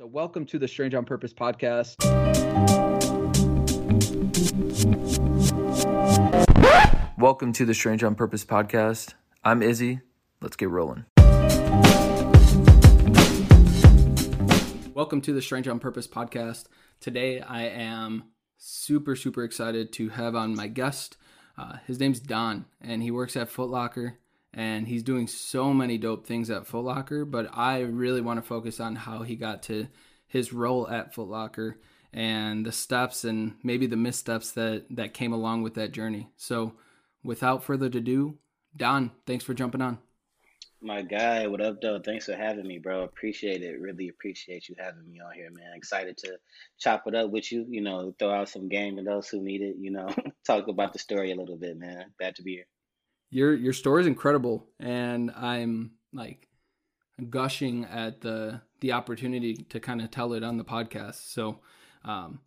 So, welcome to the Strange on Purpose podcast. Welcome to the Strange on Purpose podcast. I'm Izzy. Let's get rolling. Welcome to the Strange on Purpose podcast. Today, I am super, super excited to have on my guest. Uh, his name's Don, and he works at Foot Locker and he's doing so many dope things at Foot Locker. But I really want to focus on how he got to his role at Foot Locker and the steps and maybe the missteps that that came along with that journey. So, without further ado, Don, thanks for jumping on. My guy, what up, though? Thanks for having me, bro. Appreciate it. Really appreciate you having me on here, man. Excited to chop it up with you. You know, throw out some game to those who need it. You know, talk about the story a little bit, man. Glad to be here your your story is incredible, and I'm like gushing at the the opportunity to kind of tell it on the podcast. So, um,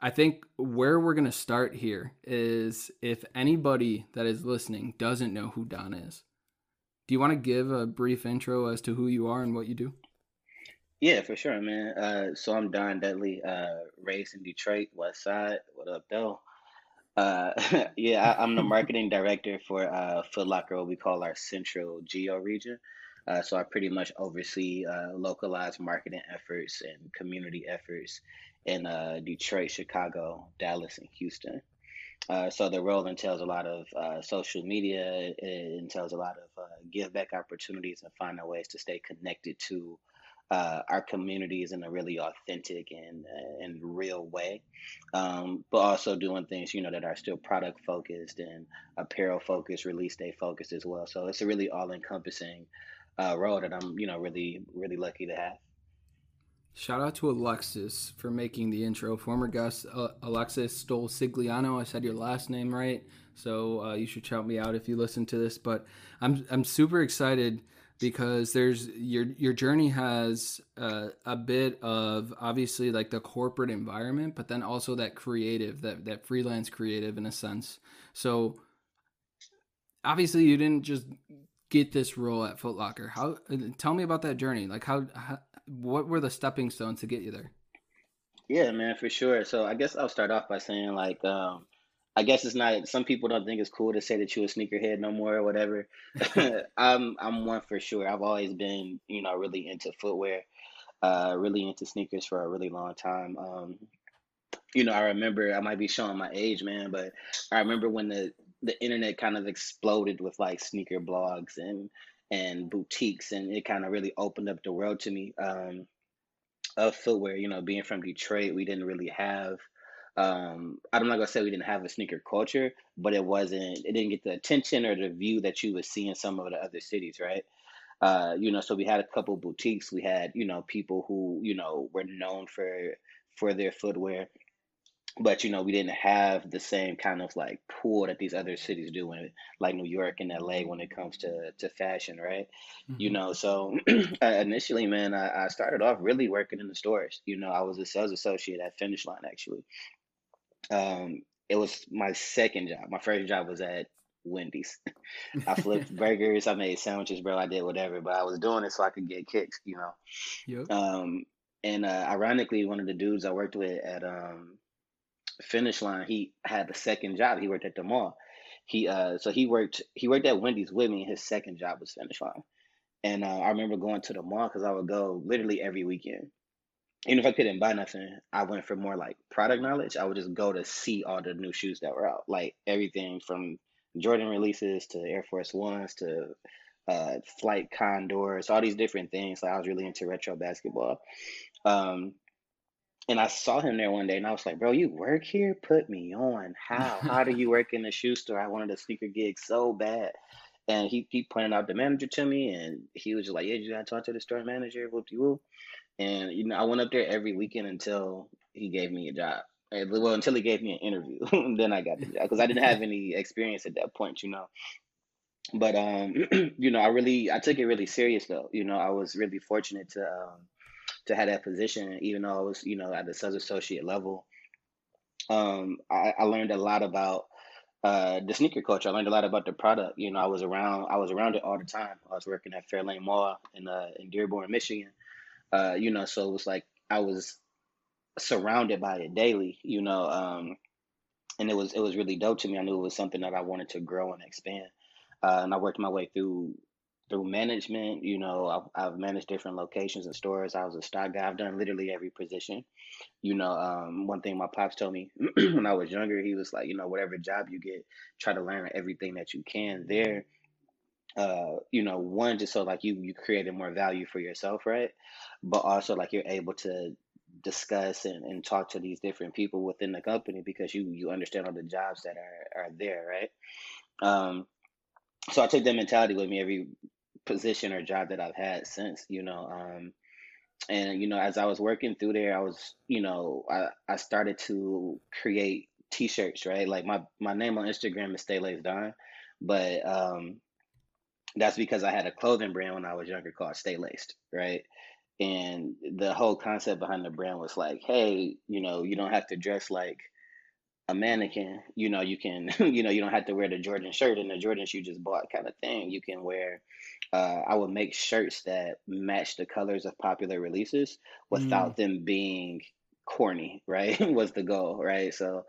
I think where we're gonna start here is if anybody that is listening doesn't know who Don is, do you want to give a brief intro as to who you are and what you do? Yeah, for sure, man. Uh, so I'm Don Dudley, uh, raised in Detroit, West Side. What up, though? Uh, yeah, I, I'm the marketing director for uh, Foot Locker, what we call our central geo region. Uh, so I pretty much oversee uh, localized marketing efforts and community efforts in uh, Detroit, Chicago, Dallas, and Houston. Uh, so the role entails a lot of uh, social media. It entails a lot of uh, give back opportunities and finding ways to stay connected to uh, our communities in a really authentic and uh, and real way, um, but also doing things you know that are still product focused and apparel focused, release day focused as well. So it's a really all encompassing uh, role that I'm you know really really lucky to have. Shout out to Alexis for making the intro. Former guest uh, Alexis Stole Sigliano. I said your last name right, so uh, you should shout me out if you listen to this. But I'm I'm super excited because there's your your journey has uh, a bit of obviously like the corporate environment, but then also that creative, that that freelance creative in a sense. So obviously you didn't just get this role at Foot Locker. How tell me about that journey? Like how, how what were the stepping stones to get you there? Yeah, man, for sure. So I guess I'll start off by saying like um I guess it's not. Some people don't think it's cool to say that you're a sneakerhead no more or whatever. I'm I'm one for sure. I've always been you know really into footwear, uh, really into sneakers for a really long time. Um, you know, I remember I might be showing my age, man, but I remember when the the internet kind of exploded with like sneaker blogs and and boutiques, and it kind of really opened up the world to me um, of footwear. You know, being from Detroit, we didn't really have um i'm not gonna say we didn't have a sneaker culture but it wasn't it didn't get the attention or the view that you would see in some of the other cities right? Uh you know so we had a couple boutiques. We had you know people who you know were known for for their footwear. But you know we didn't have the same kind of like pool that these other cities do in like new york and la when it comes to to fashion right? Mm-hmm. you know so initially man I, I started off really working in the stores. You know i was a sales associate at finish line actually um, it was my second job. My first job was at Wendy's. I flipped burgers, I made sandwiches, bro. I did whatever, but I was doing it so I could get kicks, you know. Yep. Um, and uh, ironically, one of the dudes I worked with at um, Finish Line, he had a second job. He worked at the mall. He uh, so he worked he worked at Wendy's with me. His second job was Finish Line, and uh, I remember going to the mall because I would go literally every weekend even if I couldn't buy nothing, I went for more like product knowledge. I would just go to see all the new shoes that were out, like everything from Jordan releases to Air Force Ones to uh, Flight Condors, all these different things. Like I was really into retro basketball. Um, and I saw him there one day, and I was like, "Bro, you work here? Put me on. How? How do you work in the shoe store? I wanted a sneaker gig so bad." And he he pointed out the manager to me, and he was just like, "Yeah, you gotta talk to the store manager, whoop de whoop." And you know, I went up there every weekend until he gave me a job. Well, until he gave me an interview, then I got the job because I didn't have any experience at that point, you know. But um, you know, I really I took it really serious though. You know, I was really fortunate to um to have that position, even though I was you know at the sales associate level. Um, I, I learned a lot about uh, the sneaker culture. I learned a lot about the product. You know, I was around I was around it all the time. I was working at Fairlane Mall in uh, in Dearborn, Michigan Uh, you know, so it was like I was surrounded by it daily, you know, um, and it was it was really dope to me. I knew it was something that I wanted to grow and expand. Uh, and I worked my way through through management. You know, I've, I've managed different locations and stores. I was a stock guy. I've done literally every position. You know, um, one thing my pops told me when I was younger, he was like, you know, whatever job you get, try to learn everything that you can there. Uh, you know, one just so like you you created more value for yourself, right? But also like you're able to discuss and, and talk to these different people within the company because you you understand all the jobs that are are there, right? Um, so I took that mentality with me every position or job that I've had since, you know. Um, and you know, as I was working through there, I was, you know, I, I started to create t-shirts, right? Like my my name on Instagram is Stay Laced Don, but um, that's because I had a clothing brand when I was younger called Stay Laced, right? And the whole concept behind the brand was like, hey, you know, you don't have to dress like a mannequin. You know, you can, you know, you don't have to wear the Jordan shirt and the Jordans you just bought kind of thing. You can wear, uh, I would make shirts that match the colors of popular releases Mm, without them being corny, right? was the goal, right? So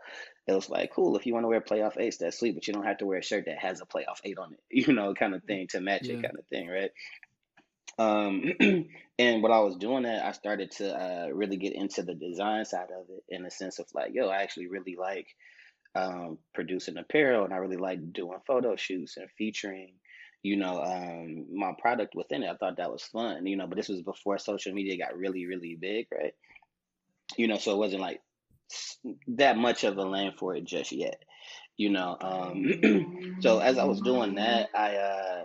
it was like, cool, if you want to wear playoff eights, that's sweet, but you don't have to wear a shirt that has a playoff eight on it, you know, kind of thing to match it kind of thing, right? Um, and what I was doing that, I started to uh, really get into the design side of it in the sense of like, yo, I actually really like um, producing apparel and I really like doing photo shoots and featuring, you know, um, my product within it. I thought that was fun, you know, but this was before social media got really, really big, right? You know, so it wasn't like that much of a lane for it just yet, you know. Um, so as I was doing that, I uh,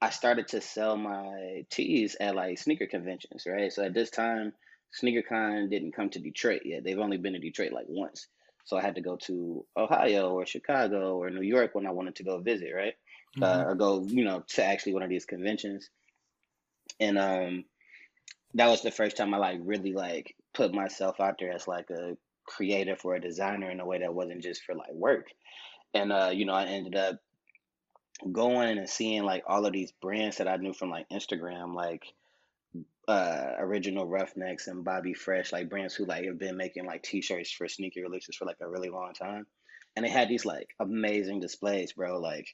I started to sell my tees at like sneaker conventions, right? So at this time, SneakerCon didn't come to Detroit yet. They've only been to Detroit like once. So I had to go to Ohio or Chicago or New York when I wanted to go visit, right? Uh, hmm or go, you know, to actually one of these conventions. And um, that was the first time I like really like put myself out there as like a creative or a designer in a way that wasn't just for like work. And uh, you know, I ended up going and seeing like all of these brands that I knew from like Instagram, like uh original Roughnecks and Bobby Fresh, like brands who like have been making like t-shirts for sneaker releases for like a really long time. And they had these like amazing displays, bro. Like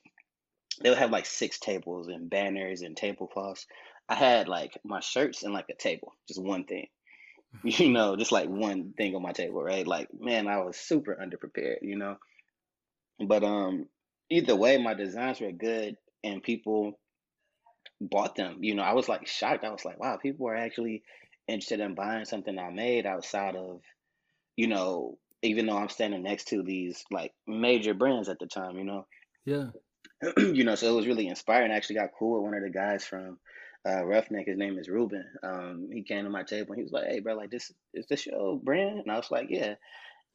they would have like six tables and banners and tablecloths. I had like my shirts and like a table, just one thing. You know, just like one thing on my table, right? Like, man, I was super underprepared, you know. But um either way, my designs were good and people bought them. You know, I was like shocked. I was like, wow, people are actually interested in buying something I made outside of, you know, even though I'm standing next to these like major brands at the time, you know. Yeah. you know, so it was really inspiring. I actually got cool with one of the guys from uh, Roughneck. His name is Ruben. Um, he came to my table and he was like, "Hey, bro, like this is this your brand?" And I was like, "Yeah."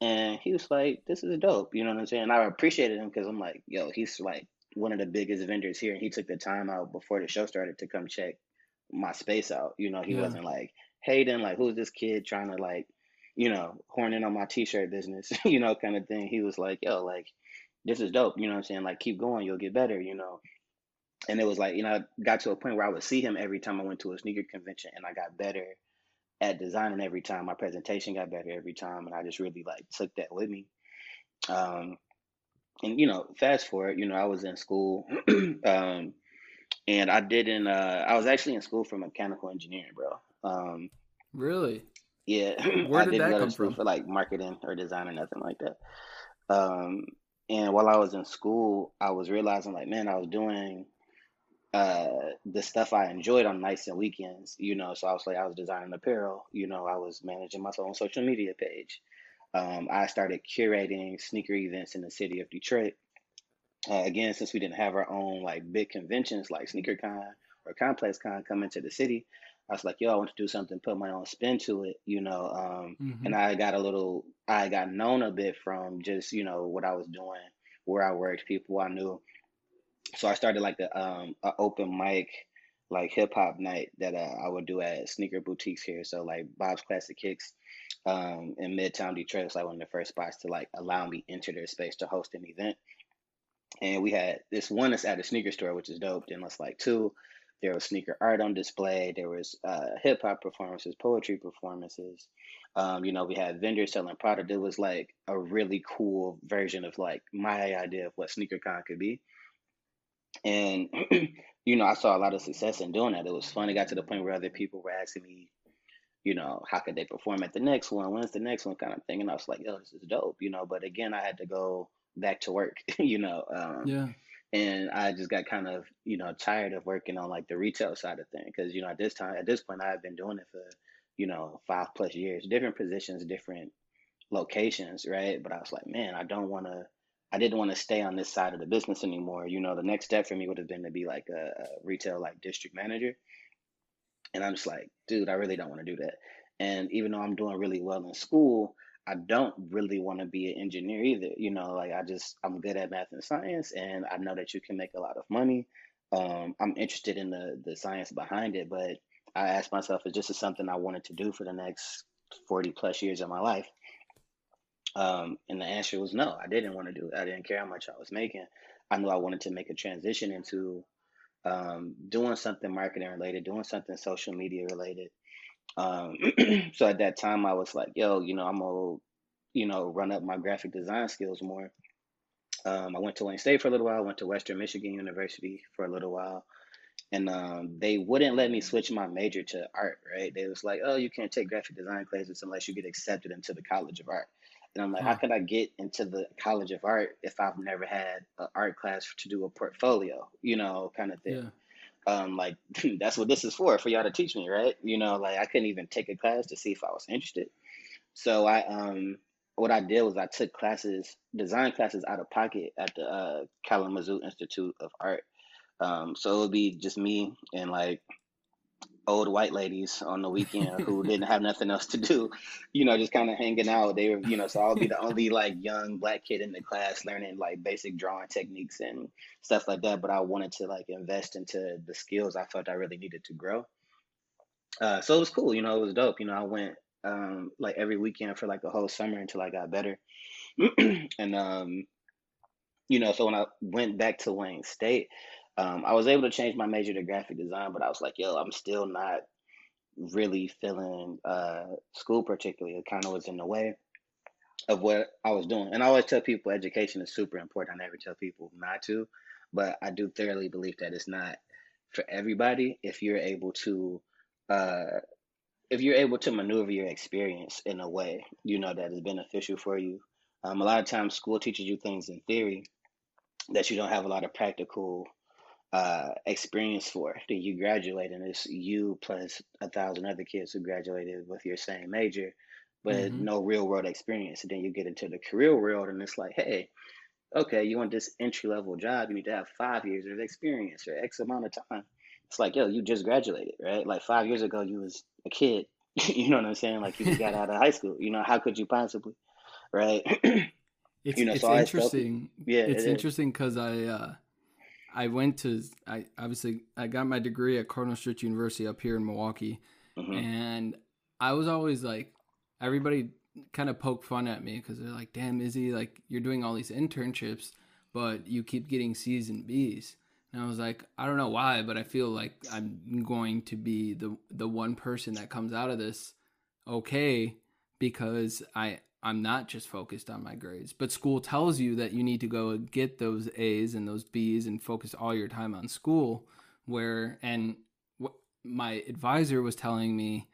And he was like, "This is dope." You know what I'm saying? I appreciated him because I'm like, "Yo, he's like one of the biggest vendors here, and he took the time out before the show started to come check my space out. You know, he Yeah. wasn't like hating, like who's this kid trying to like, you know, horn in on my t-shirt business, you know, kind of thing. He was like, yo, like this is dope. You know what I'm saying? Like keep going, you'll get better. You know. And it was like, you know, I got to a point where I would see him every time I went to a sneaker convention, and I got better at designing every time. My presentation got better every time, and I just really like took that with me. Um, and you know, fast forward, you know, I was in school. um, and I didn't. Uh, I was actually in school for mechanical engineering, bro. Um, Really? yeah, Where I did didn't that come from? for like marketing or design or nothing like that. Um, and while I was in school, I was realizing like, man, I was doing uh the stuff I enjoyed on nights and weekends. You know, so I was like, I was designing apparel. You know, I was managing my own social media page. Um, I started curating sneaker events in the city of Detroit. Uh, again, since we didn't have our own like big conventions like SneakerCon or ComplexCon come into the city, I was like, yo, I want to do something, put my own spin to it, you know. Um, hmm and I got a little, I got known a bit from just, you know, what I was doing, where I worked, people I knew. So I started like the um a open mic, like hip hop night that uh, I would do at sneaker boutiques here. So like Bob's Classic Kicks, um, in Midtown Detroit was like one of the first spots to like allow me enter their space to host an event and we had this one that's at a sneaker store, which is dope. Then it's like two. there was sneaker art on display. There was uh, hip hop performances, poetry performances. Um, you know, we had vendors selling product. It was like a really cool version of like my idea of what SneakerCon could be. And you know, I saw a lot of success in doing that. It was fun. It got to the point where other people were asking me, you know, how could they perform at the next one? When's the next one kind of thing? And I was like, yo, this is dope, you know. But again, I had to go back to work, you know. Um, Yeah. and I just got kind of, you know, tired of working on like the retail side of things because, you know, at this time, at this point, I've been doing it for, you know, five plus years, different positions, different locations, right? But I was like, man, I don't want to, I didn't want to stay on this side of the business anymore. You know, the next step for me would have been to be like a, a retail like district manager. And I'm just like, dude, I really don't want to do that. And even though I'm doing really well in school, I don't really want to be an engineer either. You know, like I just, I'm good at math and science, and I know that you can make a lot of money. Um, I'm interested in the the science behind it, but I asked myself, is this is something I wanted to do for the next 40 plus years of my life? Um, and the answer was no, I didn't want to do it. I didn't care how much I was making. I knew I wanted to make a transition into um, doing something marketing related, doing something social media related. Um, so at that time, I was like, yo, you know, I'm gonna, you know, run up my graphic design skills more. Um, I went to Wayne State for a little while. I went to Western Michigan University for a little while, and um, they wouldn't let me switch my major to art. Right? They was like, oh, you can't take graphic design classes unless you get accepted into the College of Art. And I'm like, how could I get into the College of Art if I've never had an art class to do a portfolio, you know, kind of thing? Yeah. um like that's what this is for for y'all to teach me right? You know like i couldn't even take a class to see if i was interested. So i um what i did was i took classes design classes out of pocket at the uh kalamazoo institute of art. Um so it would be just me and like old white ladies on the weekend who didn't have nothing else to do you know just kind of hanging out. They were you know so i'll be the only like young black kid in the class learning like basic drawing techniques and stuff like that but i wanted to like invest into the skills i felt i really needed to grow. Uh, so it was cool you know it was dope you know i went um, like every weekend for like a whole summer until i got better. And um, you know so when i went back to wayne state um, i was able to change my major to graphic design but i was like yo i'm still not really feeling uh, school particularly it kind of was in the way of what I was doing. And I always tell people education is super important. I never tell people not to, but I do thoroughly believe that it's not for everybody if you're able to uh if you're able to maneuver your experience in a way, you know, that is beneficial for you. Um, a lot of times school teaches you things in theory that you don't have a lot of practical uh experience for. Then you graduate and it's you plus a thousand other kids who graduated with your same major, but hmm no real world experience. And then you get into the career world and it's like, hey, okay, you want this entry level job, you need to have five years of experience or X amount of time. It's like, yo, you just graduated, right? Like five years ago you was a kid. You know what I'm saying? Like you just got out of high school. You know, how could you possibly, right? It's You know, it's so interesting. yeah, It's is. interesting because I uh, I went to I obviously I got my degree at Cardinal Stritch University up here in Milwaukee, hmm and I was always like everybody kind of poke fun at me because they're like, "Damn, Izzy, like you're doing all these internships, but you keep getting C's and B's." And I was like, I don't know why, but I feel like I'm going to be the the one person that comes out of this okay because I I'm not just focused on my grades. But school tells you that you need to go get those A's and those B's and focus all your time on school where and what my advisor was telling me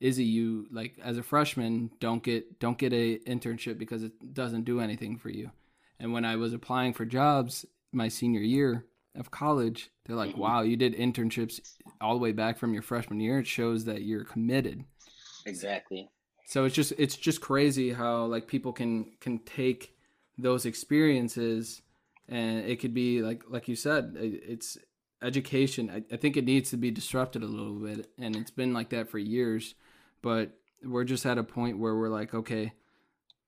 Izzy, you like as a freshman, don't get don't get a internship because it doesn't do anything for you. And when I was applying for jobs my senior year of college, they're like, hmm "Wow, you did internships all the way back from your freshman year. It shows that you're committed." Exactly. So it's just it's just crazy how like people can can take those experiences and it could be like like you said, it's education. I, I think it needs to be disrupted a little bit, and it's been like that for years. But we're just at a point where we're like, okay,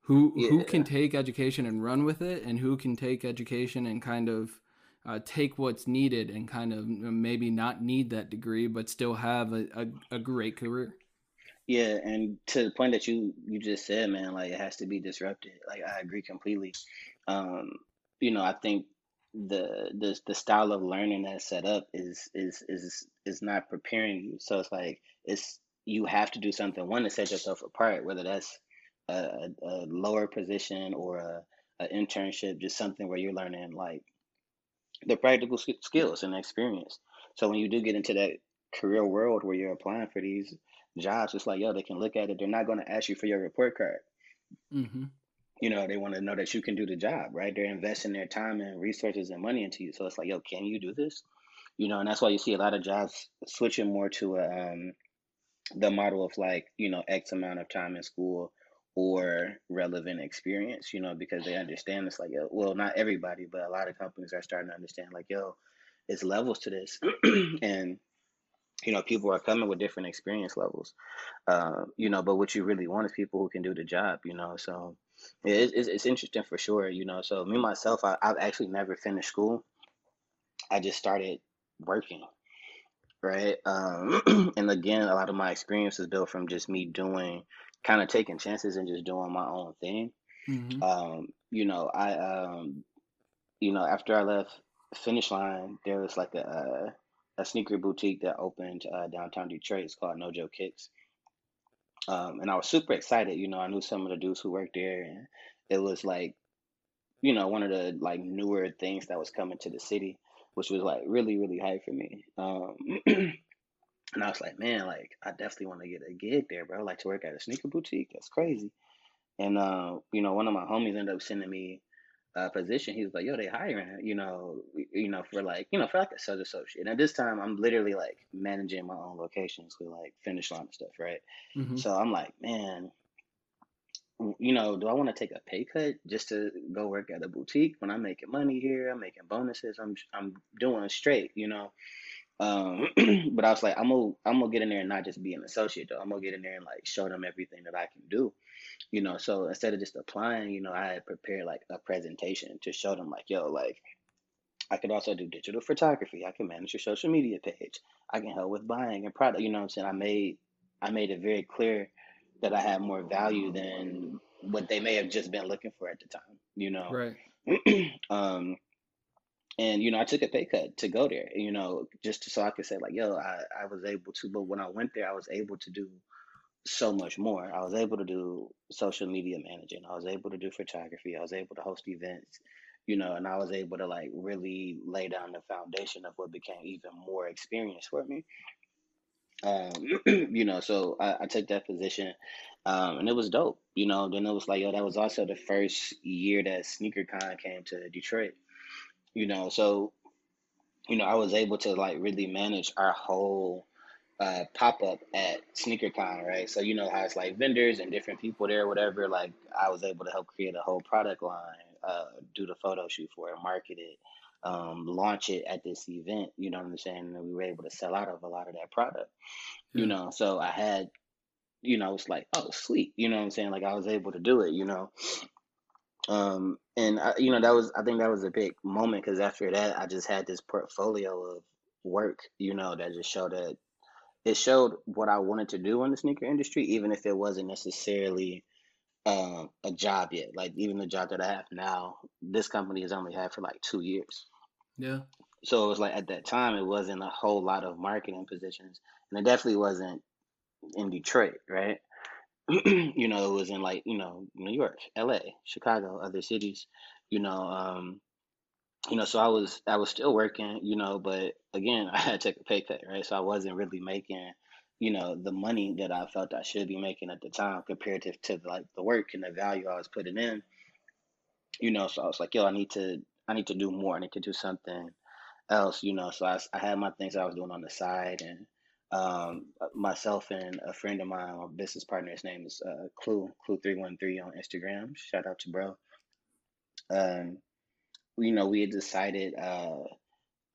who who can take education and run with it, and who can take education and kind of uh, take what's needed and kind of maybe not need that degree, but still have a, a, a great career. Yeah, and to the point that you you just said, man, like it has to be disrupted. Like I agree completely. Um, you know, I think the the the style of learning that's set up is is is is not preparing you. So it's like it's you have to do something one to set yourself apart, whether that's a, a, lower position or a, a internship, just something where you're learning like the practical sk- skills and experience. So when you do get into that career world where you're applying for these jobs, it's like yo, they can look at it. They're not going to ask you for your report card. Mm-hmm. You know, they want to know that you can do the job, right? They're investing their time and resources and money into you. So it's like, yo, can you do this? You know, and that's why you see a lot of jobs switching more to a, um, the model of like, you know, X amount of time in school or relevant experience, you know, because they understand it's like, yo, well, not everybody, but a lot of companies are starting to understand like, yo, it's levels to this. and, you know, people are coming with different experience levels. Uh, you know, but what you really want is people who can do the job, you know. So it, it's, it's interesting for sure, you know. So me myself, I, I've actually never finished school. I just started working, right? Um, and again, a lot of my experience is built from just me doing, kind of taking chances and just doing my own thing. Mm-hmm. Um, you know, I, um, you know, after I left Finish Line, there was like a a, sneaker boutique that opened uh, downtown Detroit. It's called Nojo Kicks. Um, and I was super excited. You know, I knew some of the dudes who worked there, and it was like, you know, one of the like newer things that was coming to the city, which was like really, really hype for me. Um, and I was like, man, like I definitely want to get a gig there, bro. I like to work at a sneaker boutique. That's crazy. And uh, you know, one of my homies ended up sending me a position. He was like, "Yo, they hiring, you know, you know, for like, you know, for like a sales associate." And at this time, I'm literally like managing my own locations with like finish line and stuff, right? Mm-hmm. So I'm like, man, you know, do I want to take a pay cut just to go work at a boutique when I'm making money here? I'm making bonuses. I'm I'm doing straight, you know. Um, but I was like, I'm gonna I'm gonna get in there and not just be an associate though. I'm gonna get in there and like show them everything that I can do you know so instead of just applying you know i had prepared like a presentation to show them like yo like i could also do digital photography. I can manage your social media page. I can help with buying and product you know what i'm saying? I made i made it very clear that i had more value than what they may have just been looking for at the time you know? Right. um and you know i took a pay cut to go there you know just so i could say like yo i, I was able to but when i went there i was able to do so much more. I was able to do social media managing. I was able to do photography. I was able to host events, you know, and I was able to like really lay down the foundation of what became even more experience for me. Um, you know, so I, I took that position, um, and it was dope. You know, then it was like, yo, that was also the first year that SneakerCon came to Detroit. You know, so you know, I was able to like really manage our whole uh, pop up at SneakerCon, right? So you know how it's like vendors and different people there, whatever. Like I was able to help create a whole product line, uh, do the photo shoot for it, market it, um, launch it at this event. You know what I'm saying? And we were able to sell out of a lot of that product. You know, so I had, you know, it's like, oh, sweet. You know what I'm saying? Like I was able to do it. You know, um, and I, you know that was I think that was a big moment because after that I just had this portfolio of work. You know, that just showed that it showed what I wanted to do in the sneaker industry, even if it wasn't necessarily um, a job yet. Like even the job that I have now, this company has only had for like two years. Yeah. So it was like at that time, it wasn't a whole lot of marketing positions, and it definitely wasn't in Detroit, right? you know, it was in like you know New York, L.A., Chicago, other cities. You know, um, you know, so I was I was still working, you know, but again, I had to take a pay cut, right? So I wasn't really making, you know, the money that I felt I should be making at the time comparative to like the work and the value I was putting in, you know. So I was like, yo, I need to I need to do more. I need to do something else, you know. So I, I had my things I was doing on the side, and um, myself and a friend of mine, my business partner, his name is uh, Clue Clue three one three on Instagram. Shout out to bro. Um, you know, we had decided. Uh,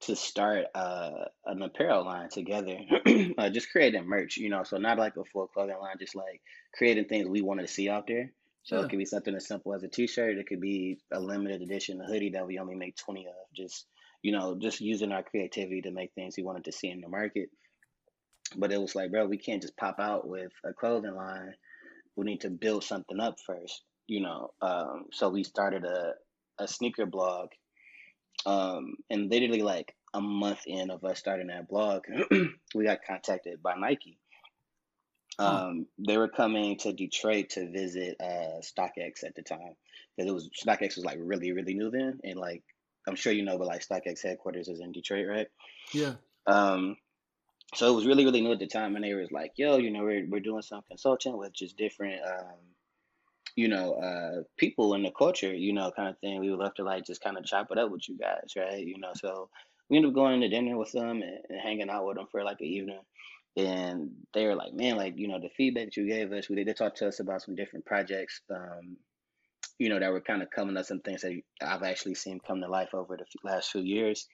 to start uh, an apparel line together, uh, just creating merch, you know, so not like a full clothing line, just like creating things we wanted to see out there. So it could be something as simple as a t-shirt. It could be a limited edition, hoodie that we only make 20 of. Just, you know, just using our creativity to make things we wanted to see in the market. But it was like, bro, we can't just pop out with a clothing line. We need to build something up first, you know. Um, so we started a, a sneaker blog Um, and literally like a month in of us starting that blog, we got contacted by Nike. Um, they were coming to Detroit to visit uh, StockX at the time because it was StockX was like really really new then, and like I'm sure you know, but like StockX headquarters is in Detroit, right? Yeah. Um, so it was really really new at the time, and they was like, "Yo, you know, we're we're doing some consulting with just different, um, you know, uh, people in the culture, you know, kind of thing. We would love to like just kind of chop it up with you guys, right? You know, so we ended up going to dinner with them and, and hanging out with them for like an evening. And they were like, man, like, you know, the feedback that you gave us, we did they talk to us about some different projects, um, you know, that were kind of coming up, some things that I've actually seen come to life over the last few years.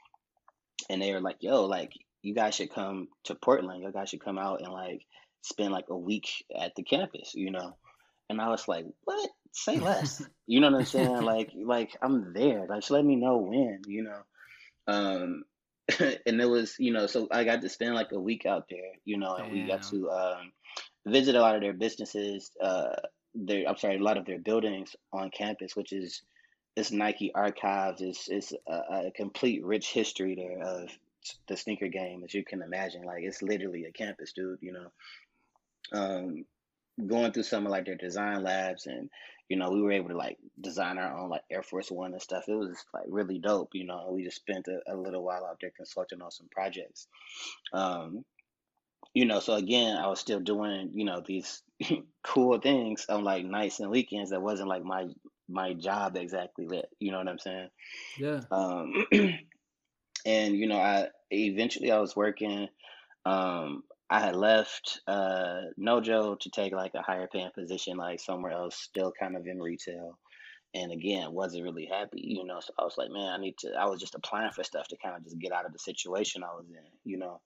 And they were like, yo, like, you guys should come to Portland. You guys should come out and like spend like a week at the campus, you know. And I was like, what? Say less. You know what I'm saying? Like, like I'm there. Like, just let me know when, you know. Um, and it was, you know, so I got to spend like a week out there, you know, and we got to um, visit a lot of their businesses. Uh, their, I'm sorry, a lot of their buildings on campus, which is it's Nike archives. It's it's a, a complete rich history there of the sneaker game, as you can imagine. Like it's literally a campus, dude. You know, um, going through some of like their design labs and you know we were able to like design our own like air force one and stuff. It was like really dope you know we just spent a, a little while out there consulting on some projects. Um you know so again i was still doing you know these cool things on like nights and weekends that wasn't like my my job exactly lit you know what i'm saying? Yeah. um and you know i eventually i was working um I had left uh Nojo to take like a higher paying position like somewhere else, still kind of in retail. And again, wasn't really happy, you know. So I was like, man, I need to I was just applying for stuff to kind of just get out of the situation I was in, you know.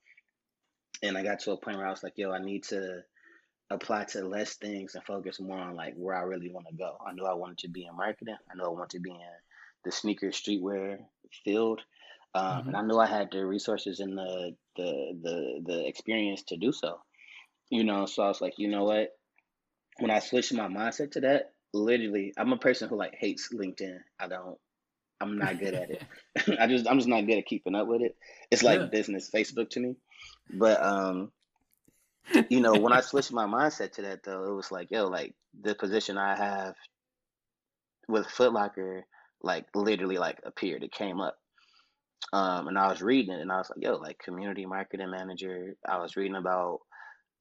And I got to a point where I was like, yo, I need to apply to less things and focus more on like where I really want to go. I knew I wanted to be in marketing. I knew I wanted to be in the sneaker streetwear field. Um, hmm and I knew I had the resources and the the the the experience to do so. You know, so I was like, you know what? When I switched my mindset to that, literally, I'm a person who like hates LinkedIn. I don't. I'm not good at it. I just I'm just not good at keeping up with it. It's Yeah. like business Facebook to me. But um, you know, when I switched my mindset to that though, it was like, yo, like the position I have with Foot Locker, like literally like appeared. It came up. Um, and I was reading it and I was like, yo, like community marketing manager. I was reading about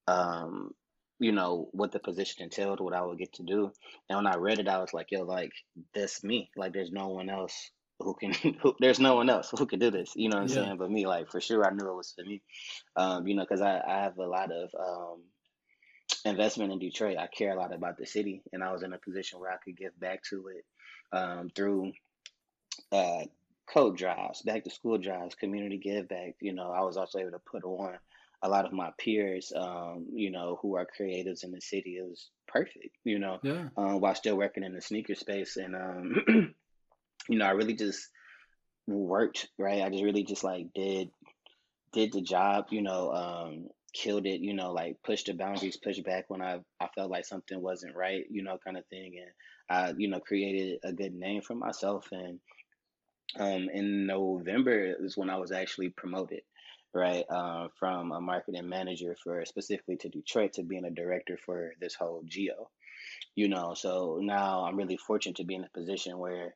um, you know, what the position entailed, what I would get to do. And when I read it, I was like, yo, like that's me. Like there's no one else who can who, there's no one else who can do this, you know what I'm Yeah. saying? But me, like for sure I knew it was for me. Um, you know, because I, I have a lot of um investment in Detroit. I care a lot about the city and I was in a position where I could give back to it um through uh, coat drives, back to school drives, community give back. You know, I was also able to put on a lot of my peers, um, you know, who are creatives in the city. It was perfect, you know, Yeah. um, while still working in the sneaker space. And, um, you know, I really just worked, right? I just really just like did did the job, you know, um, killed it, you know, like pushed the boundaries, pushed back when I, I felt like something wasn't right, you know, kind of thing. And I, you know, created a good name for myself. And um, in November is when I was actually promoted, right, uh, from a marketing manager for specifically to Detroit to being a director for this whole geo. You know, so now I'm really fortunate to be in a position where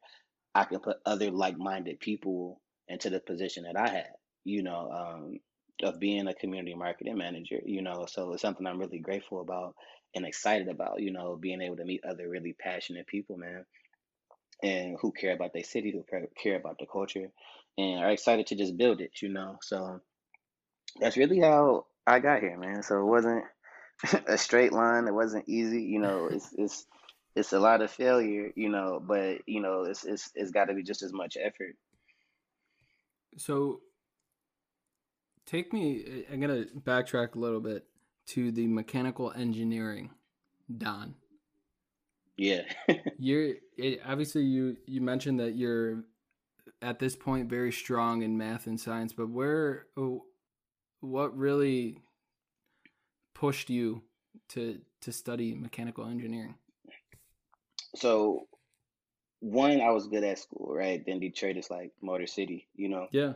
I can put other like-minded people into the position that I had. You know, um, of being a community marketing manager. You know, so it's something I'm really grateful about and excited about. You know, being able to meet other really passionate people, man and who care about their city, who care care about the culture, and are excited to just build it, you know. So that's really how I got here, man. So it wasn't a straight line. It wasn't easy, you know. It's it's it's a lot of failure, you know, but you know, it's it's it's got to be just as much effort. So take me. I'm gonna backtrack a little bit to the mechanical engineering, Don. Yeah. You're it, obviously you you mentioned that you're at this point very strong in math and science, but where oh, what really pushed you to to study mechanical engineering? So one, I was good at school, right? Then Detroit is like Motor City, you know. Yeah.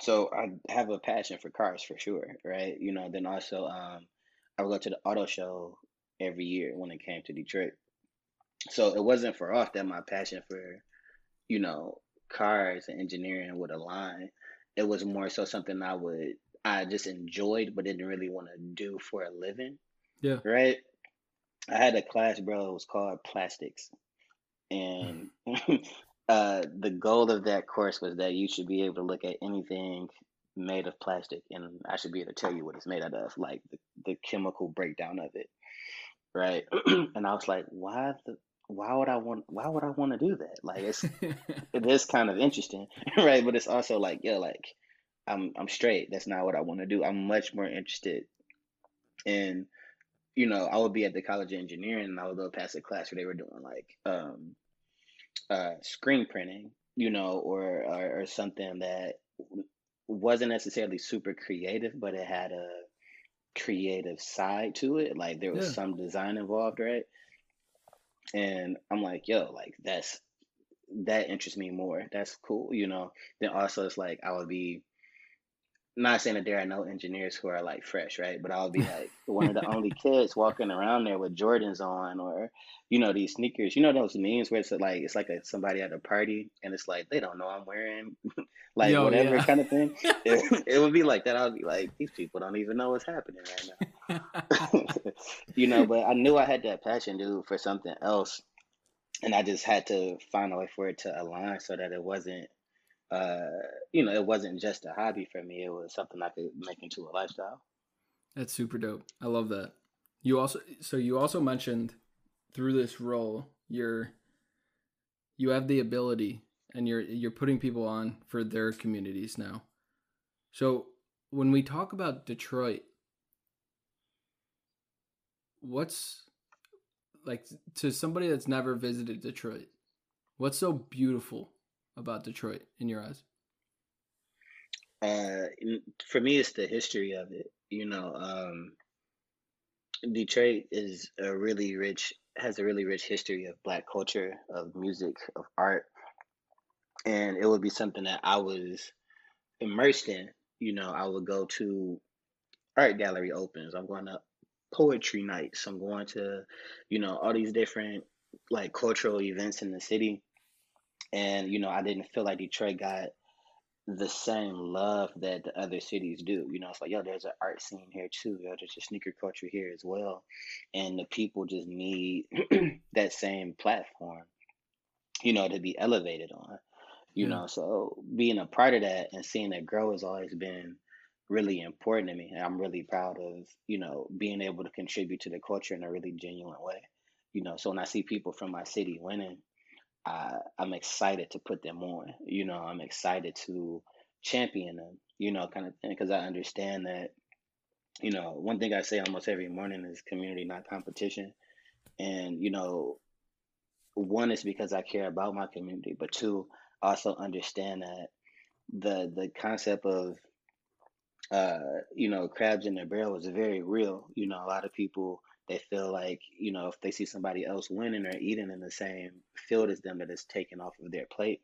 So I have a passion for cars for sure, right? You know, then also um I would go to the auto show every year when it came to Detroit. So it wasn't for off that my passion for, you know, cars and engineering would align. It was more so something I would I just enjoyed but didn't really want to do for a living, Yeah. right? I had a class, bro, it was called plastics. And uh the goal of that course was that you should be able to look at anything made of plastic and I should be able to tell you what it's made out of, like the, the chemical breakdown of it, right? And I was like, why the why would I want why would I want to do that? Like it's it is kind of interesting, right? But it's also like, yeah, like I'm I'm straight. That's not what I want to do. I'm much more interested in, you know, I would be at the College of Engineering and I would go past a class where they were doing like um uh screen printing, you know, or or, or something that wasn't necessarily super creative, but it had a creative side to it. Like there was yeah. some design involved, right? And I'm like, yo, like that's that interests me more. That's cool, you know. Then also it's like I would be not saying that there are no engineers who are like fresh, right? But I'll be like one of the only kids walking around there with Jordans on, or you know these sneakers. You know those memes where it's like it's like a, somebody at a party and it's like they don't know I'm wearing like Yo, whatever yeah. kind of thing. It, it would be like that. I'll be like these people don't even know what's happening right now, you know. But I knew I had that passion, dude, for something else, and I just had to find a way for it to align so that it wasn't uh, you know, it wasn't just a hobby for me. It was something I could make into a lifestyle. That's super dope. I love that. You also so you also mentioned through this role you're you have the ability and you're you're putting people on for their communities now. So when we talk about Detroit, what's like to somebody that's never visited Detroit, what's so beautiful about Detroit in your eyes? Uh, for me, it's the history of it. You know, um, Detroit is a really rich, has a really rich history of Black culture, of music, of art, and it would be something that I was immersed in. You know, I would go to art gallery opens. I'm going to poetry nights. I'm going to, you know, all these different like cultural events in the city. And, you know, I didn't feel like Detroit got the same love that the other cities do. You know, it's like, yo, there's an art scene here too. Yo, there's a sneaker culture here as well. And the people just need that same platform, you know, to be elevated on. You Yeah. know, so being a part of that and seeing that grow has always been really important to me. And I'm really proud of, you know, being able to contribute to the culture in a really genuine way. You know, so when I see people from my city winning, I, I'm excited to put them on. You know, I'm excited to champion them, you know, kind of thing, because I understand that, you know, one thing I say almost every morning is community, not competition. And, you know, one is because I care about my community, but two, also understand that the the concept of uh, you know, crabs in the barrel is very real. You know, a lot of people they feel like, you know, if they see somebody else winning or eating in the same field as them, that it's taken off of their plate.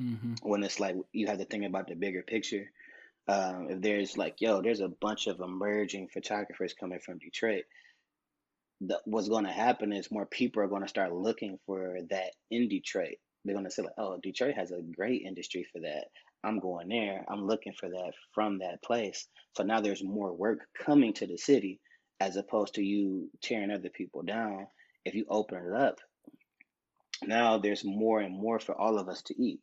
Mm-hmm. When it's like you have to think about the bigger picture. Um, if there's like, yo, there's a bunch of emerging photographers coming from Detroit, the, what's going to happen is more people are going to start looking for that in Detroit. They're going to say like, oh, Detroit has a great industry for that. I'm going there. I'm looking for that from that place. So now there's more work coming to the city as opposed to you tearing other people down. If you open it up, now there's more and more for all of us to eat.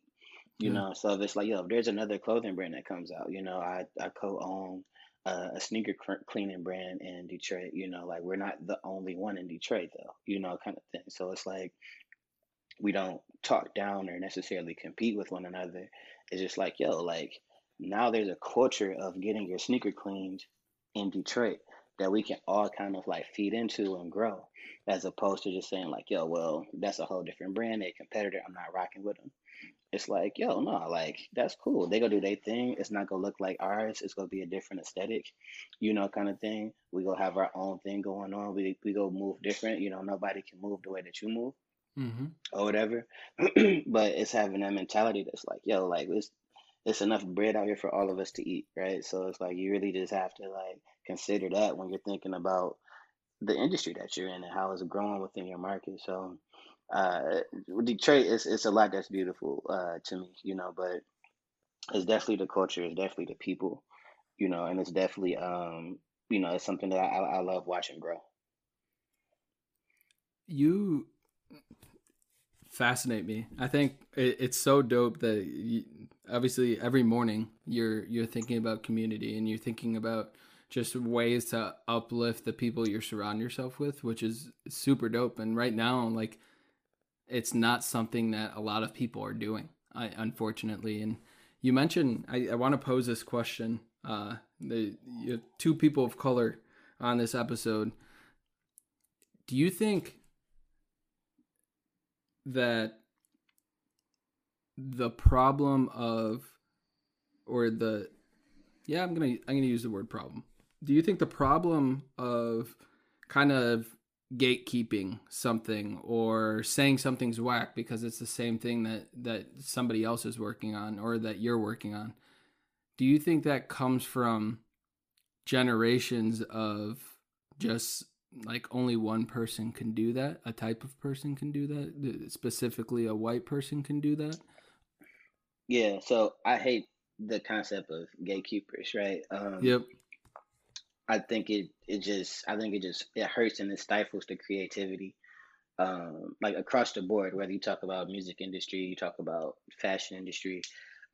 You know, so if it's like, yo, if there's another clothing brand that comes out, you know, I, I co-own uh, a sneaker cleaning brand in Detroit, you know, like we're not the only one in Detroit though, you know, kind of thing. So it's like we don't talk down or necessarily compete with one another. It's just like, yo, like now there's a culture of getting your sneaker cleaned in Detroit that we can all kind of like feed into and grow, as opposed to just saying like, yo, well, that's a whole different brand, a competitor. I'm not rocking with them. It's like, yo, no, like that's cool. They gonna do their thing. It's not gonna look like ours. It's gonna be a different aesthetic, you know, kind of thing. We go have our own thing going on. We we go move different. You know, nobody can move the way that you move. Mm-hmm. or whatever. but it's having that mentality that's like, yo, like it's it's enough bread out here for all of us to eat, right? So it's like you really just have to like consider that when you're thinking about the industry that you're in and how it's growing within your market. So uh Detroit is it's a lot that's beautiful uh to me, you know, but it's definitely the culture, it's definitely the people, you know, and it's definitely um you know, it's something that I, I love watching grow. You fascinate me. I think it, it's so dope that you, obviously every morning you're you're thinking about community and you're thinking about just ways to uplift the people you're surrounding yourself with, which is super dope. And right now, like, it's not something that a lot of people are doing, unfortunately. And you mentioned, I, I want to pose this question. Uh, the two people of color on this episode. Do you think that the problem of or the yeah i'm gonna i'm gonna use the word problem do you think the problem of kind of gatekeeping something or saying something's whack because it's the same thing that that somebody else is working on or that you're working on do you think that comes from generations of just like only one person can do that? A type of person can do that? Specifically a white person can do that? Yeah, so I hate the concept of gatekeepers, right? Um, yep I think it it just I think it just it hurts and it stifles the creativity. Um, like across the board, whether you talk about music industry, you talk about fashion industry,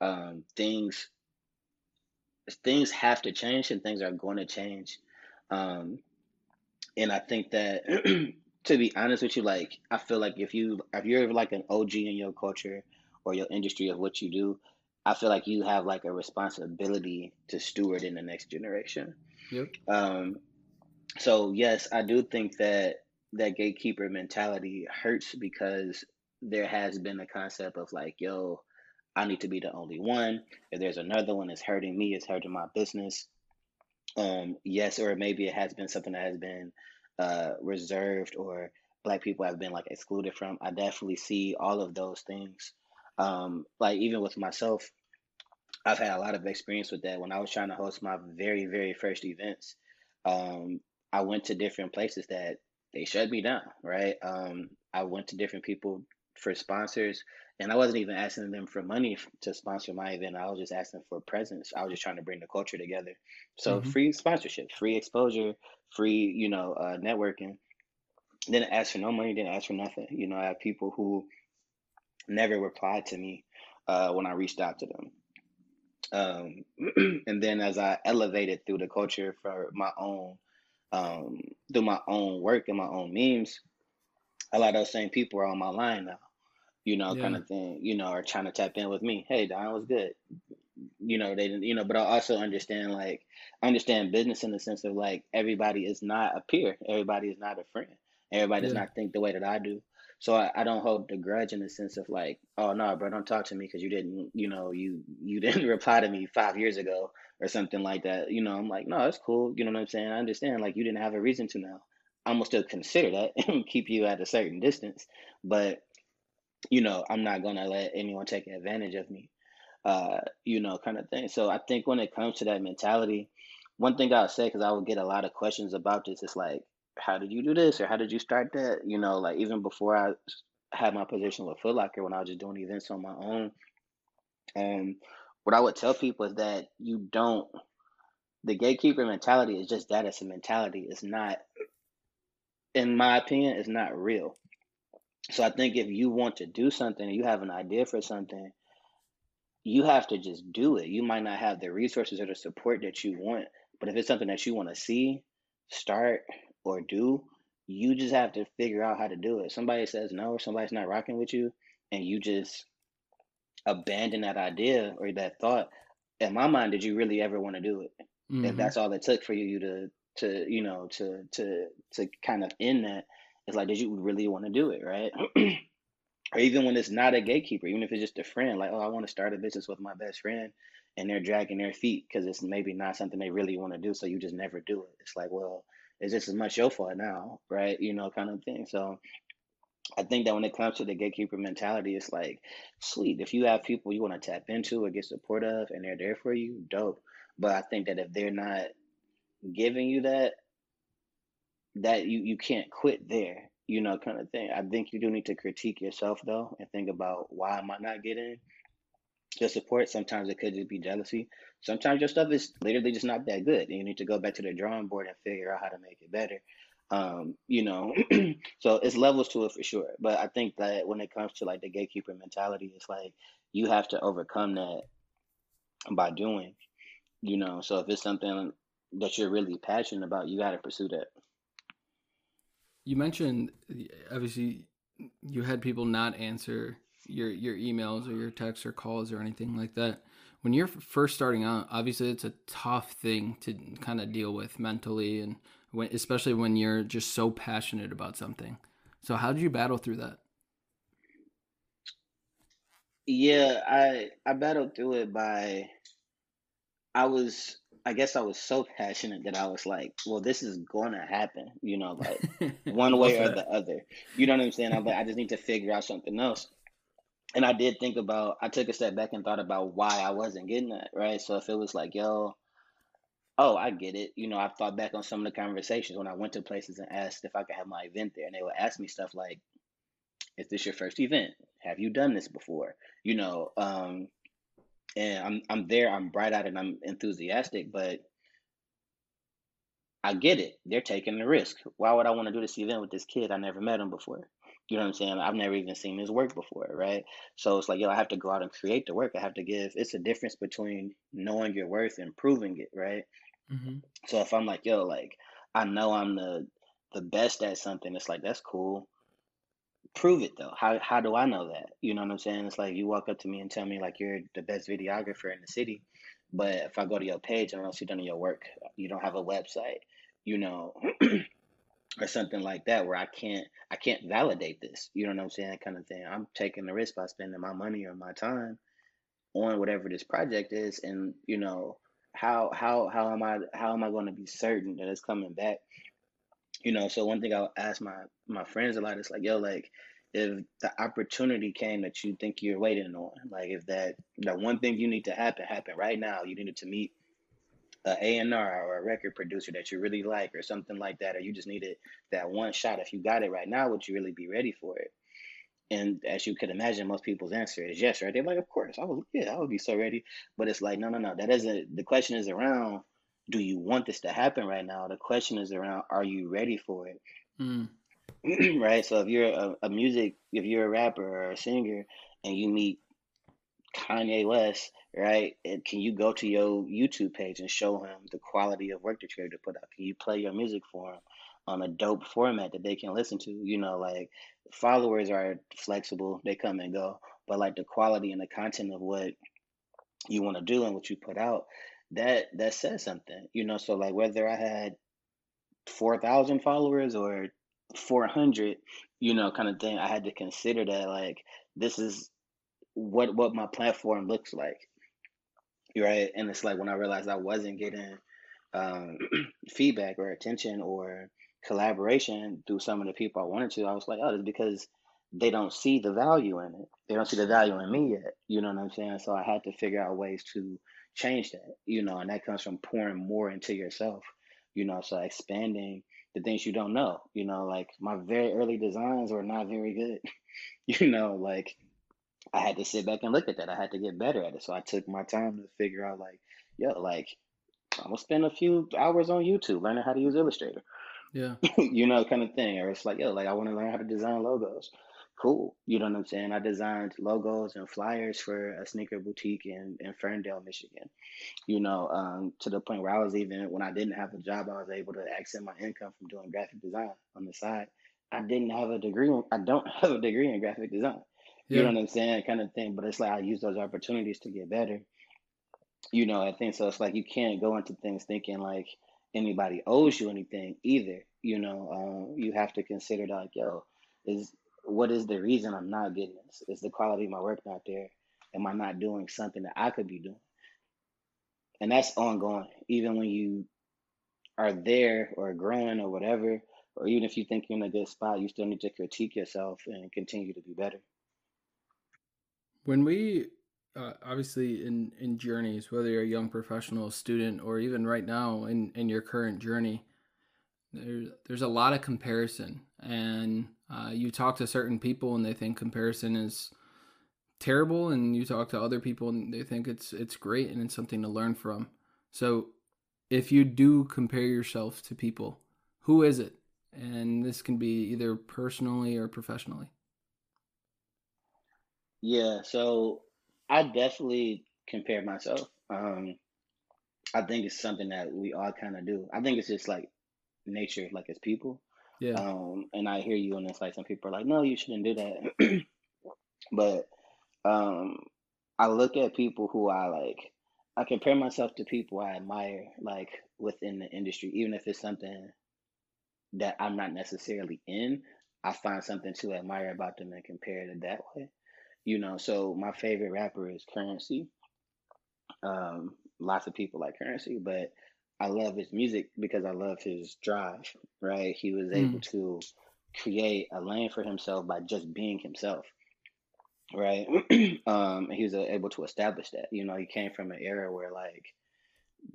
um, things things have to change and things are going to change. Um, and I think that to be honest with you, like I feel like if you if you're like an OG in your culture or your industry of what you do, I feel like you have like a responsibility to steward in the next generation. Yep Um, so yes, I do think that that gatekeeper mentality hurts because there has been a concept of like, yo, I need to be the only one. If there's another one it's hurting me, it's hurting my business. Um, yes, or maybe it has been something that has been uh, reserved or black people have been like excluded from. I definitely see all of those things. Um, like even with myself, I've had a lot of experience with that. When I was trying to host my very, very first events, um, I went to different places that they shut me down, right? Um, I went to different people for sponsors, and I wasn't even asking them for money to sponsor my event. I was just asking for presence. I was just trying to bring the culture together. So mm-hmm. free sponsorship, free exposure, free, you know, uh, networking. Didn't ask for no money, didn't ask for nothing. You know, I have people who never replied to me uh, when I reached out to them. Um, and then as I elevated through the culture for my own, um, through my own work and my own memes, a lot of those same people are on my line now, you know, kind of thing, you know, are trying to tap in with me. Hey, Don was good. You know, they didn't, you know, but I also understand like, I understand business in the sense of like everybody is not a peer, everybody is not a friend, everybody does not think the way that I do. So I, I don't hold the grudge in the sense of like, oh no, bro, don't talk to me because you didn't, you know, you you didn't reply to me five years ago or something like that. You know, I'm like, no, it's cool. You know what I'm saying? I understand. Like you didn't have a reason to now. I'm gonna still consider that and keep you at a certain distance, but you know, I'm not gonna let anyone take advantage of me. Uh, you know, kind of thing. So I think when it comes to that mentality, one thing I'll say, because I would get a lot of questions about this, is like, how did you do this or how did you start that? You know, like even before I had my position with Foot Locker, when I was just doing events on my own, and what I would tell people is that you don't, the gatekeeper mentality is just that, it's a mentality. It's not, in my opinion, it's not real. So I think if you want to do something you have an idea for something, you have to just do it. You might not have the resources or the support that you want, but if it's something that you want to see, start, or do, you just have to figure out how to do it. Somebody says no, or somebody's not rocking with you, and you just abandon that idea or that thought. In my mind, did you really ever want to do it? If mm-hmm. that's all it took for you to to you know to to to kind of end that, it's like, did you really want to do it, right? or even when it's not a gatekeeper, even if it's just a friend, like, oh, I want to start a business with my best friend, and they're dragging their feet because it's maybe not something they really want to do, so you just never do it. It's like, well, it's just as much your fault now, right? You know, kind of thing. So I think that when it comes to the gatekeeper mentality, it's like, sweet, if you have people you want to tap into or get support of and they're there for you, dope. But I think that if they're not giving you that, that you, you can't quit there, you know, kind of thing. I think you do need to critique yourself though and think about why am I not getting the support? Sometimes it could just be jealousy. Sometimes your stuff is literally just not that good. And you need to go back to the drawing board and figure out how to make it better. Um, you know, so it's levels to it for sure. But I think that when it comes to like the gatekeeper mentality, it's like you have to overcome that by doing, you know. So if it's something that you're really passionate about, you got to pursue that. You mentioned obviously you had people not answer your your emails or your texts or calls or anything like that. When you're first starting out, obviously it's a tough thing to kind of deal with mentally and when, especially when you're just so passionate about something. So how did you battle through that? Yeah, I I battled through it by I was I guess I was so passionate that I was like, well, this is gonna happen, you know, like one way or the other. You know what I'm saying? I'm like, I just need to figure out something else. And I did think about I took a step back and thought about why I wasn't getting that, right? So if it was like, yo, Oh, I get it. You know, I've thought back on some of the conversations when I went to places and asked if I could have my event there, and they would ask me stuff like, "Is this your first event? Have you done this before?" You know, um, and I'm I'm there, I'm bright-eyed and I'm enthusiastic, but I get it. They're taking the risk. Why would I want to do this event with this kid? I never met him before. You know what I'm saying? I've never even seen his work before, right? So it's like, yo, I have to go out and create the work. I have to give. It's a difference between knowing your worth and proving it, right? hmm So if I'm like, yo, like I know I'm the the best at something, it's like that's cool. Prove it though. How how do I know that? You know what I'm saying? It's like you walk up to me and tell me like you're the best videographer in the city, but if I go to your page and I don't see none of your work, you don't have a website, you know, or something like that where I can't I can't validate this. You know what I'm saying? Kind of thing. I'm taking the risk by spending my money or my time on whatever this project is, and you know how how how am I how am I going to be certain that it's coming back? You know, so one thing I'll ask my my friends a lot is like, yo, like if the opportunity came that you think you're waiting on, like if that that one thing you need to happen happen right now, you needed to meet a A&R or a record producer that you really like or something like that, or you just needed that one shot. If you got it right now, would you really be ready for it? And as you could imagine, most people's answer is yes, right? They're like, of course, I would, yeah, I would be so ready. But it's like, no, no, no, that isn't, the question is around, do you want this to happen right now? The question is around, are you ready for it? Mm. right? So if you're a, a music, if you're a rapper or a singer and you meet Kanye West, right? And can you go to your YouTube page and show him the quality of work that you're able to put out? Can you play your music for him on a dope format that they can listen to? You know, like followers are flexible, they come and go, but like the quality and the content of what you want to do and what you put out, that that says something. You know, so like whether I had 4,000 followers or 400, you know, kind of thing, I had to consider that like this is what what my platform looks like, right? And it's like when I realized I wasn't getting um, feedback or attention or collaboration through some of the people I wanted to, I was like, oh, it's because they don't see the value in it. They don't see the value in me yet. You know what I'm saying? So I had to figure out ways to change that, you know, and that comes from pouring more into yourself, you know, so expanding the things you don't know, you know, like my very early designs were not very good, you know, like I had to sit back and look at that. I had to get better at it. So I took my time to figure out like, yo, like I'm gonna spend a few hours on YouTube learning how to use Illustrator. Yeah. you know, kind of thing. Or it's like, yo, like I want to learn how to design logos. Cool. You know what I'm saying? I designed logos and flyers for a sneaker boutique in, in Ferndale, Michigan. You know, um, to the point where I was even when I didn't have a job, I was able to accent my income from doing graphic design on the side. I didn't have a degree. I don't have a degree in graphic design. You know what I'm saying? Kind of thing. But it's like I use those opportunities to get better. You know, I think so. It's like you can't go into things thinking like anybody owes you anything either. You know, um, you have to consider like, yo, is what is the reason I'm not getting this? Is the quality of my work not there? Am I not doing something that I could be doing? And that's ongoing. Even when you are there or growing or whatever, or even if you think you're in a good spot, you still need to critique yourself and continue to be better. When we uh, obviously in in journeys, whether you're a young professional, student, or even right now in in your current journey, there's there's a lot of comparison, and uh, you talk to certain people and they think comparison is terrible, and you talk to other people and they think it's it's great and it's something to learn from. So, if you do compare yourself to people, who is it? And this can be either personally or professionally. Yeah, so I definitely compare myself. Um, I think it's something that we all kind of do. I think it's just like nature, like as people. Yeah. Um, and I hear you, and it's like some people are like, "No, you shouldn't do that." but um, I look at people who I like. I compare myself to people I admire, like within the industry, even if it's something that I'm not necessarily in. I find something to admire about them and compare it that way. You know, so my favorite rapper is Curren$y. Um, lots of people like Curren$y, but I love his music because I love his drive, right? He was able Mm. to create a lane for himself by just being himself, right? um, he was able to establish that. You know, he came from an era where like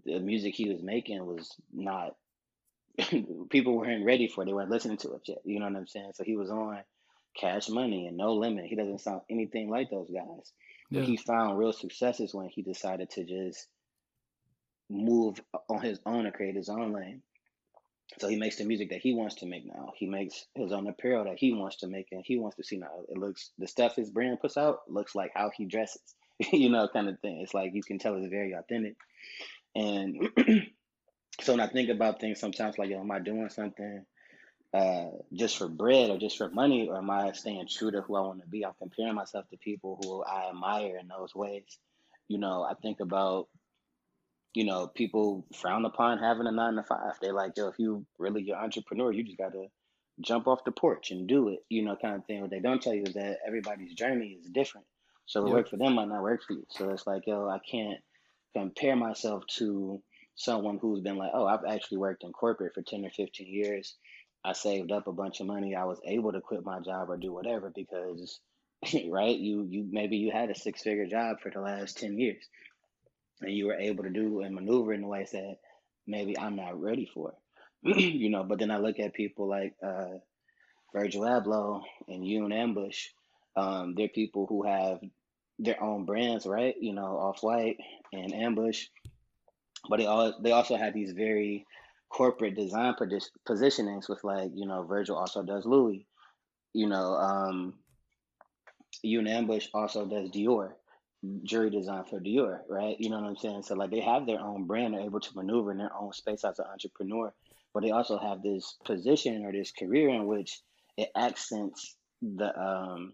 the music he was making was not people weren't ready for it. They weren't listening to it yet. You know what I'm saying? So he was on Cash Money and No Limit. He doesn't sound anything like those guys. But he found real successes when he decided to just move on his own and create his own lane. So he makes the music that he wants to make now. He makes his own apparel that he wants to make and he wants to see now. It looks the stuff his brand puts out looks like how he dresses, you know, kind of thing. It's like you can tell it's very authentic. And so when I think about things sometimes like, yo, am I doing something uh, just for bread or just for money, or am I staying true to who I want to be? I'm comparing myself to people who I admire in those ways. You know, I think about you know, people frown upon having a nine to five. They're like, yo, if you really your entrepreneur, you just gotta jump off the porch and do it, you know, kind of thing. What they don't tell you is that everybody's journey is different. So what worked for them might not work for you. So it's like, yo, I can't compare myself to someone who's been like, oh, I've actually worked in corporate for 10 or 15 years. I saved up a bunch of money. I was able to quit my job or do whatever because, right? You you maybe you had a six figure job for the last 10 years and you were able to do and maneuver in the ways that maybe I'm not ready for. you know, but then I look at people like uh, Virgil Abloh and Yoon Ambush. Um, they're people who have their own brands, right? You know, Off White and Ambush, but they all they also have these very corporate design positionings with like you know Virgil also does Louis. You know, um, Ambush also does Dior jury design for Dior, right? You know what I'm saying? So like they have their own brand, they're able to maneuver in their own space as an entrepreneur, but they also have this position or this career in which it accents the um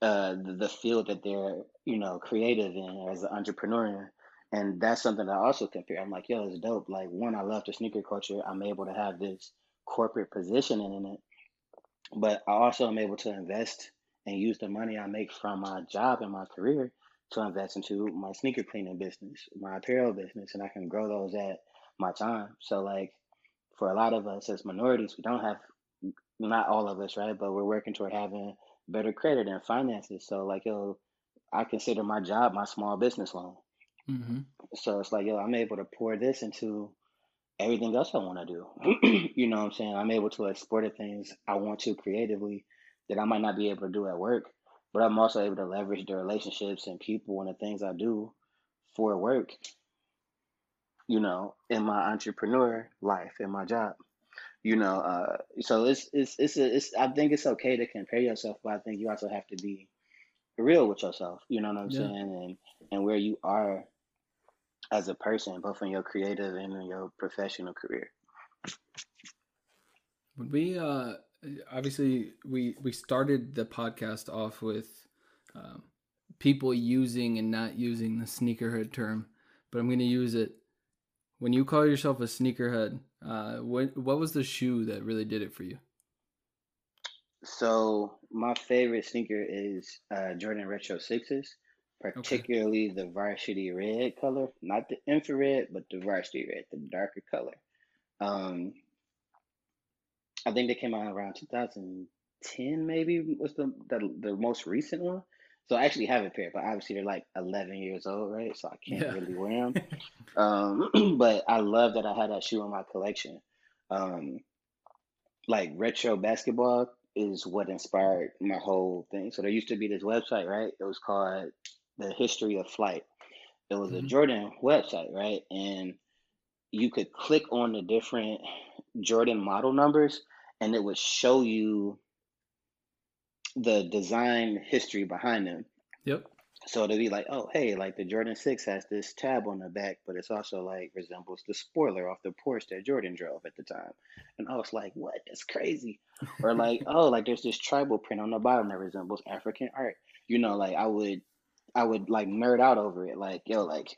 uh the, field that they're you know creative in as an entrepreneur. And that's something that I also compare. I'm like, yo, it's dope. Like one, I love the sneaker culture. I'm able to have this corporate positioning in it, but I also am able to invest and use the money I make from my job and my career to invest into my sneaker cleaning business, my apparel business, and I can grow those at my time. So like for a lot of us as minorities, we don't have not all of us, right? But we're working toward having better credit and finances. So like yo, I consider my job my small business loan. Mm-hmm. So it's like yo, I'm able to pour this into everything else I want to do. you know what I'm saying? I'm able to explore the things I want to creatively that I might not be able to do at work, but I'm also able to leverage the relationships and people and the things I do for work, you know, in my entrepreneur life, in my job. You know, uh, so it's it's it's a, it's I think it's okay to compare yourself, but I think you also have to be real with yourself. You know what I'm Yeah. saying? And and where you are as a person, both in your creative and in your professional career. When we uh obviously we we started the podcast off with um, people using and not using the sneakerhead term, but I'm going to use it. When you call yourself a sneakerhead, uh, what what was the shoe that really did it for you? So my favorite sneaker is uh, Jordan Retro Sixes, Okay. particularly the varsity red color, not the infrared, but the varsity red, the darker color. Um, I think they came out around 2010, maybe was the the, the most recent one. So I actually have a pair, but obviously they're like 11 years old, right? So I can't Yeah. really wear them. Um, but I love that I had that shoe in my collection. Um, like retro basketball is what inspired my whole thing. So there used to be this website, right? It was called The History of Flight. It was a hmm Jordan website, right? And you could click on the different Jordan model numbers and it would show you the design history behind them. Yep. So it'll be like, oh, hey, like the Jordan 6 has this tab on the back, but it's also like resembles the spoiler off the Porsche that Jordan drove at the time. And I was like, what? That's crazy. Or like, oh, like there's this tribal print on the bottom that resembles African art. You know, like I would I would like nerd out over it. Like, yo, like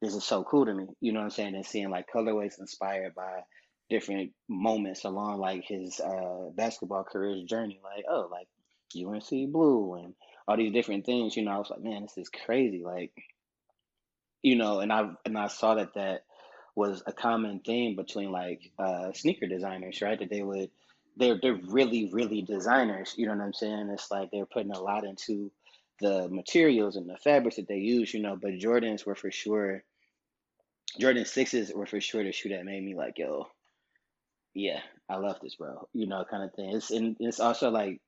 this is so cool to me. You know what I'm saying? And seeing like colorways inspired by different moments along like his uh basketball career's journey. Like, oh, like UNC blue and all these different things. You know, I was like, man, this is crazy. Like, you know, and I and I saw that that was a common theme between like uh sneaker designers, right? That they would they're they're really really designers. You know what I'm saying? It's like they're putting a lot into the materials and the fabrics that they use. You know, but Jordans were for sure Jordan sixes were for sure the shoe that made me like, yo, yeah, I love this, bro. You know, kind of thing. It's and it's also like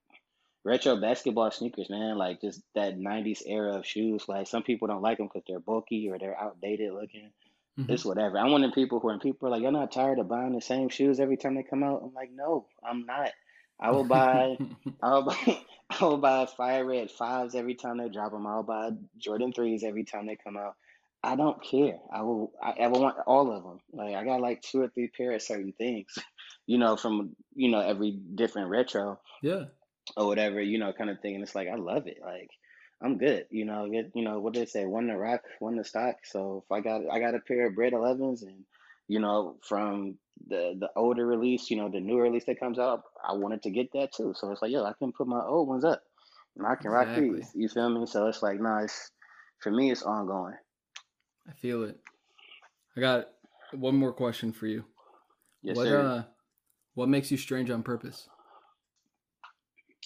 retro basketball sneakers, man. Like just that '90s era of shoes. Like some people don't like them because they're bulky or they're outdated looking. hmm It's whatever. I'm one of the people who, when people are like, "You're not tired of buying the same shoes every time they come out," I'm like, "No, I'm not. I will buy, I will buy, I will buy fire red fives every time they drop them. I'll buy Jordan threes every time they come out. I don't care. I will. I, I will want all of them. Like I got like two or three pair of certain things, you know, from you know every different retro yeah. or whatever, you know, kind of thing. And it's like I love it. Like I'm good. You know, get you know what they say, one to rock, one to stock. So if I got I got a pair of bred 11s, and you know from the the older release, you know the newer release that comes out, I wanted to get that too. So it's like, yo, I can put my old ones up, and I can rock these. You feel me? So it's like, nah, it's for me, it's ongoing. I feel it. I got one more question for you. Yes, What sir. uh what makes you strange on purpose?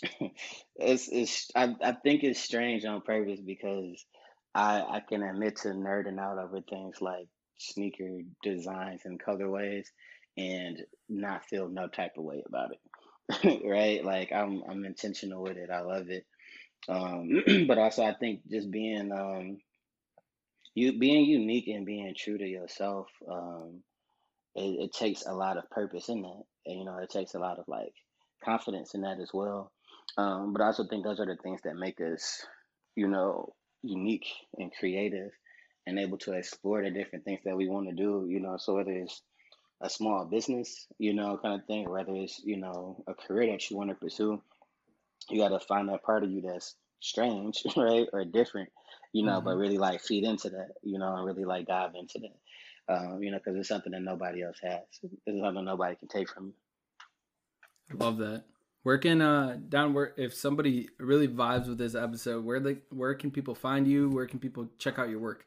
It's it's I, I think it's strange on purpose because I I can admit to nerding out over things like sneaker designs and colorways and not feel no type of way about it. Right? Like I'm I'm intentional with it. I love it. Um but also I think just being um you being unique and being true to yourself um it, it takes a lot of purpose in that. And, you know, it takes a lot of like confidence in that as well. Um, but I also think those are the things that make us, you know, unique and creative and able to explore the different things that we want to do, you know, so whether it's a small business, you know, kind of thing, whether it's, you know, a career that you want to pursue, you got to find that part of you that's strange, right? Or different, you know, but hmm really like feed into that, you know, and really like dive into that um, you know, because it's something that nobody else has. It's something nobody can take from you. Love that. Where can uh Don where if somebody really vibes with this episode, where they where can people find you? Where can people check out your work?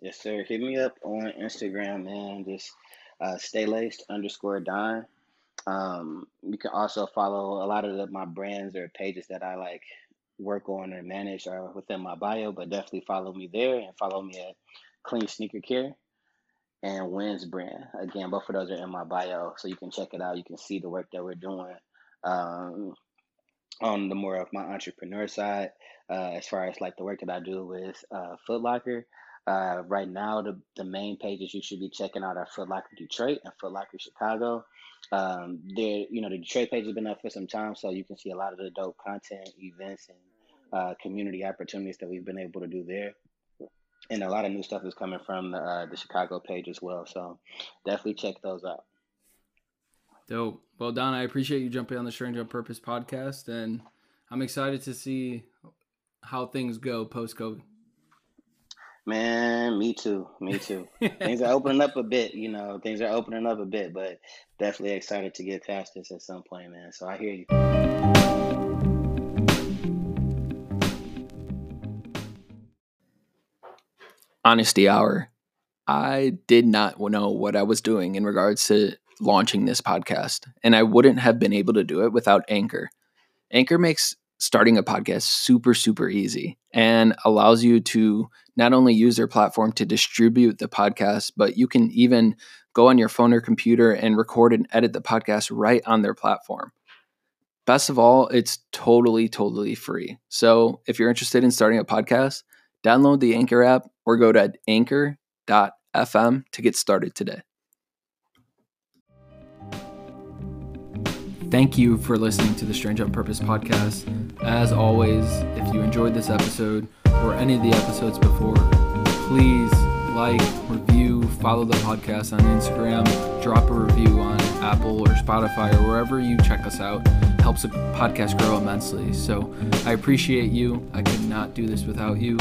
Yes, sir. Hit me up on Instagram, man. Just uh, stay laced underscore Don. Um, you can also follow a lot of the, my brands or pages that I like work on or manage are within my bio, but definitely follow me there and follow me at Clean Sneaker Care and Wins Brand. Again, both of those are in my bio, so you can check it out. You can see the work that we're doing. Um, on the more of my entrepreneur side, uh, as far as like the work that I do with uh, Foot Locker. Uh, right now, the, the main pages you should be checking out are Foot Locker Detroit and Foot Locker Chicago. Um, there, you know, the Detroit page has been up for some time, so you can see a lot of the dope content, events, and uh, community opportunities that we've been able to do there. And a lot of new stuff is coming from the, uh, the Chicago page as well. So definitely check those out. Dope. Well, Don, I appreciate you jumping on the Strange on Purpose podcast, and I'm excited to see how things go post COVID. Man, me too. Me too. Things are opening up a bit, you know, things are opening up a bit, but definitely excited to get past this at some point, man. So I hear you. honesty hour. I did not know what I was doing in regards to launching this podcast, and I wouldn't have been able to do it without Anchor. Anchor makes starting a podcast super, super easy and allows you to not only use their platform to distribute the podcast, but you can even go on your phone or computer and record and edit the podcast right on their platform. Best of all, it's totally, totally free. So if you're interested in starting a podcast, download the Anchor app or go to anchor.fm to get started today. Thank you for listening to the Strange on Purpose podcast. As always, if you enjoyed this episode or any of the episodes before, please like, review, follow the podcast on Instagram, drop a review on Apple or Spotify or wherever you check us out. Helps the podcast grow immensely. So I appreciate you. I could not do this without you.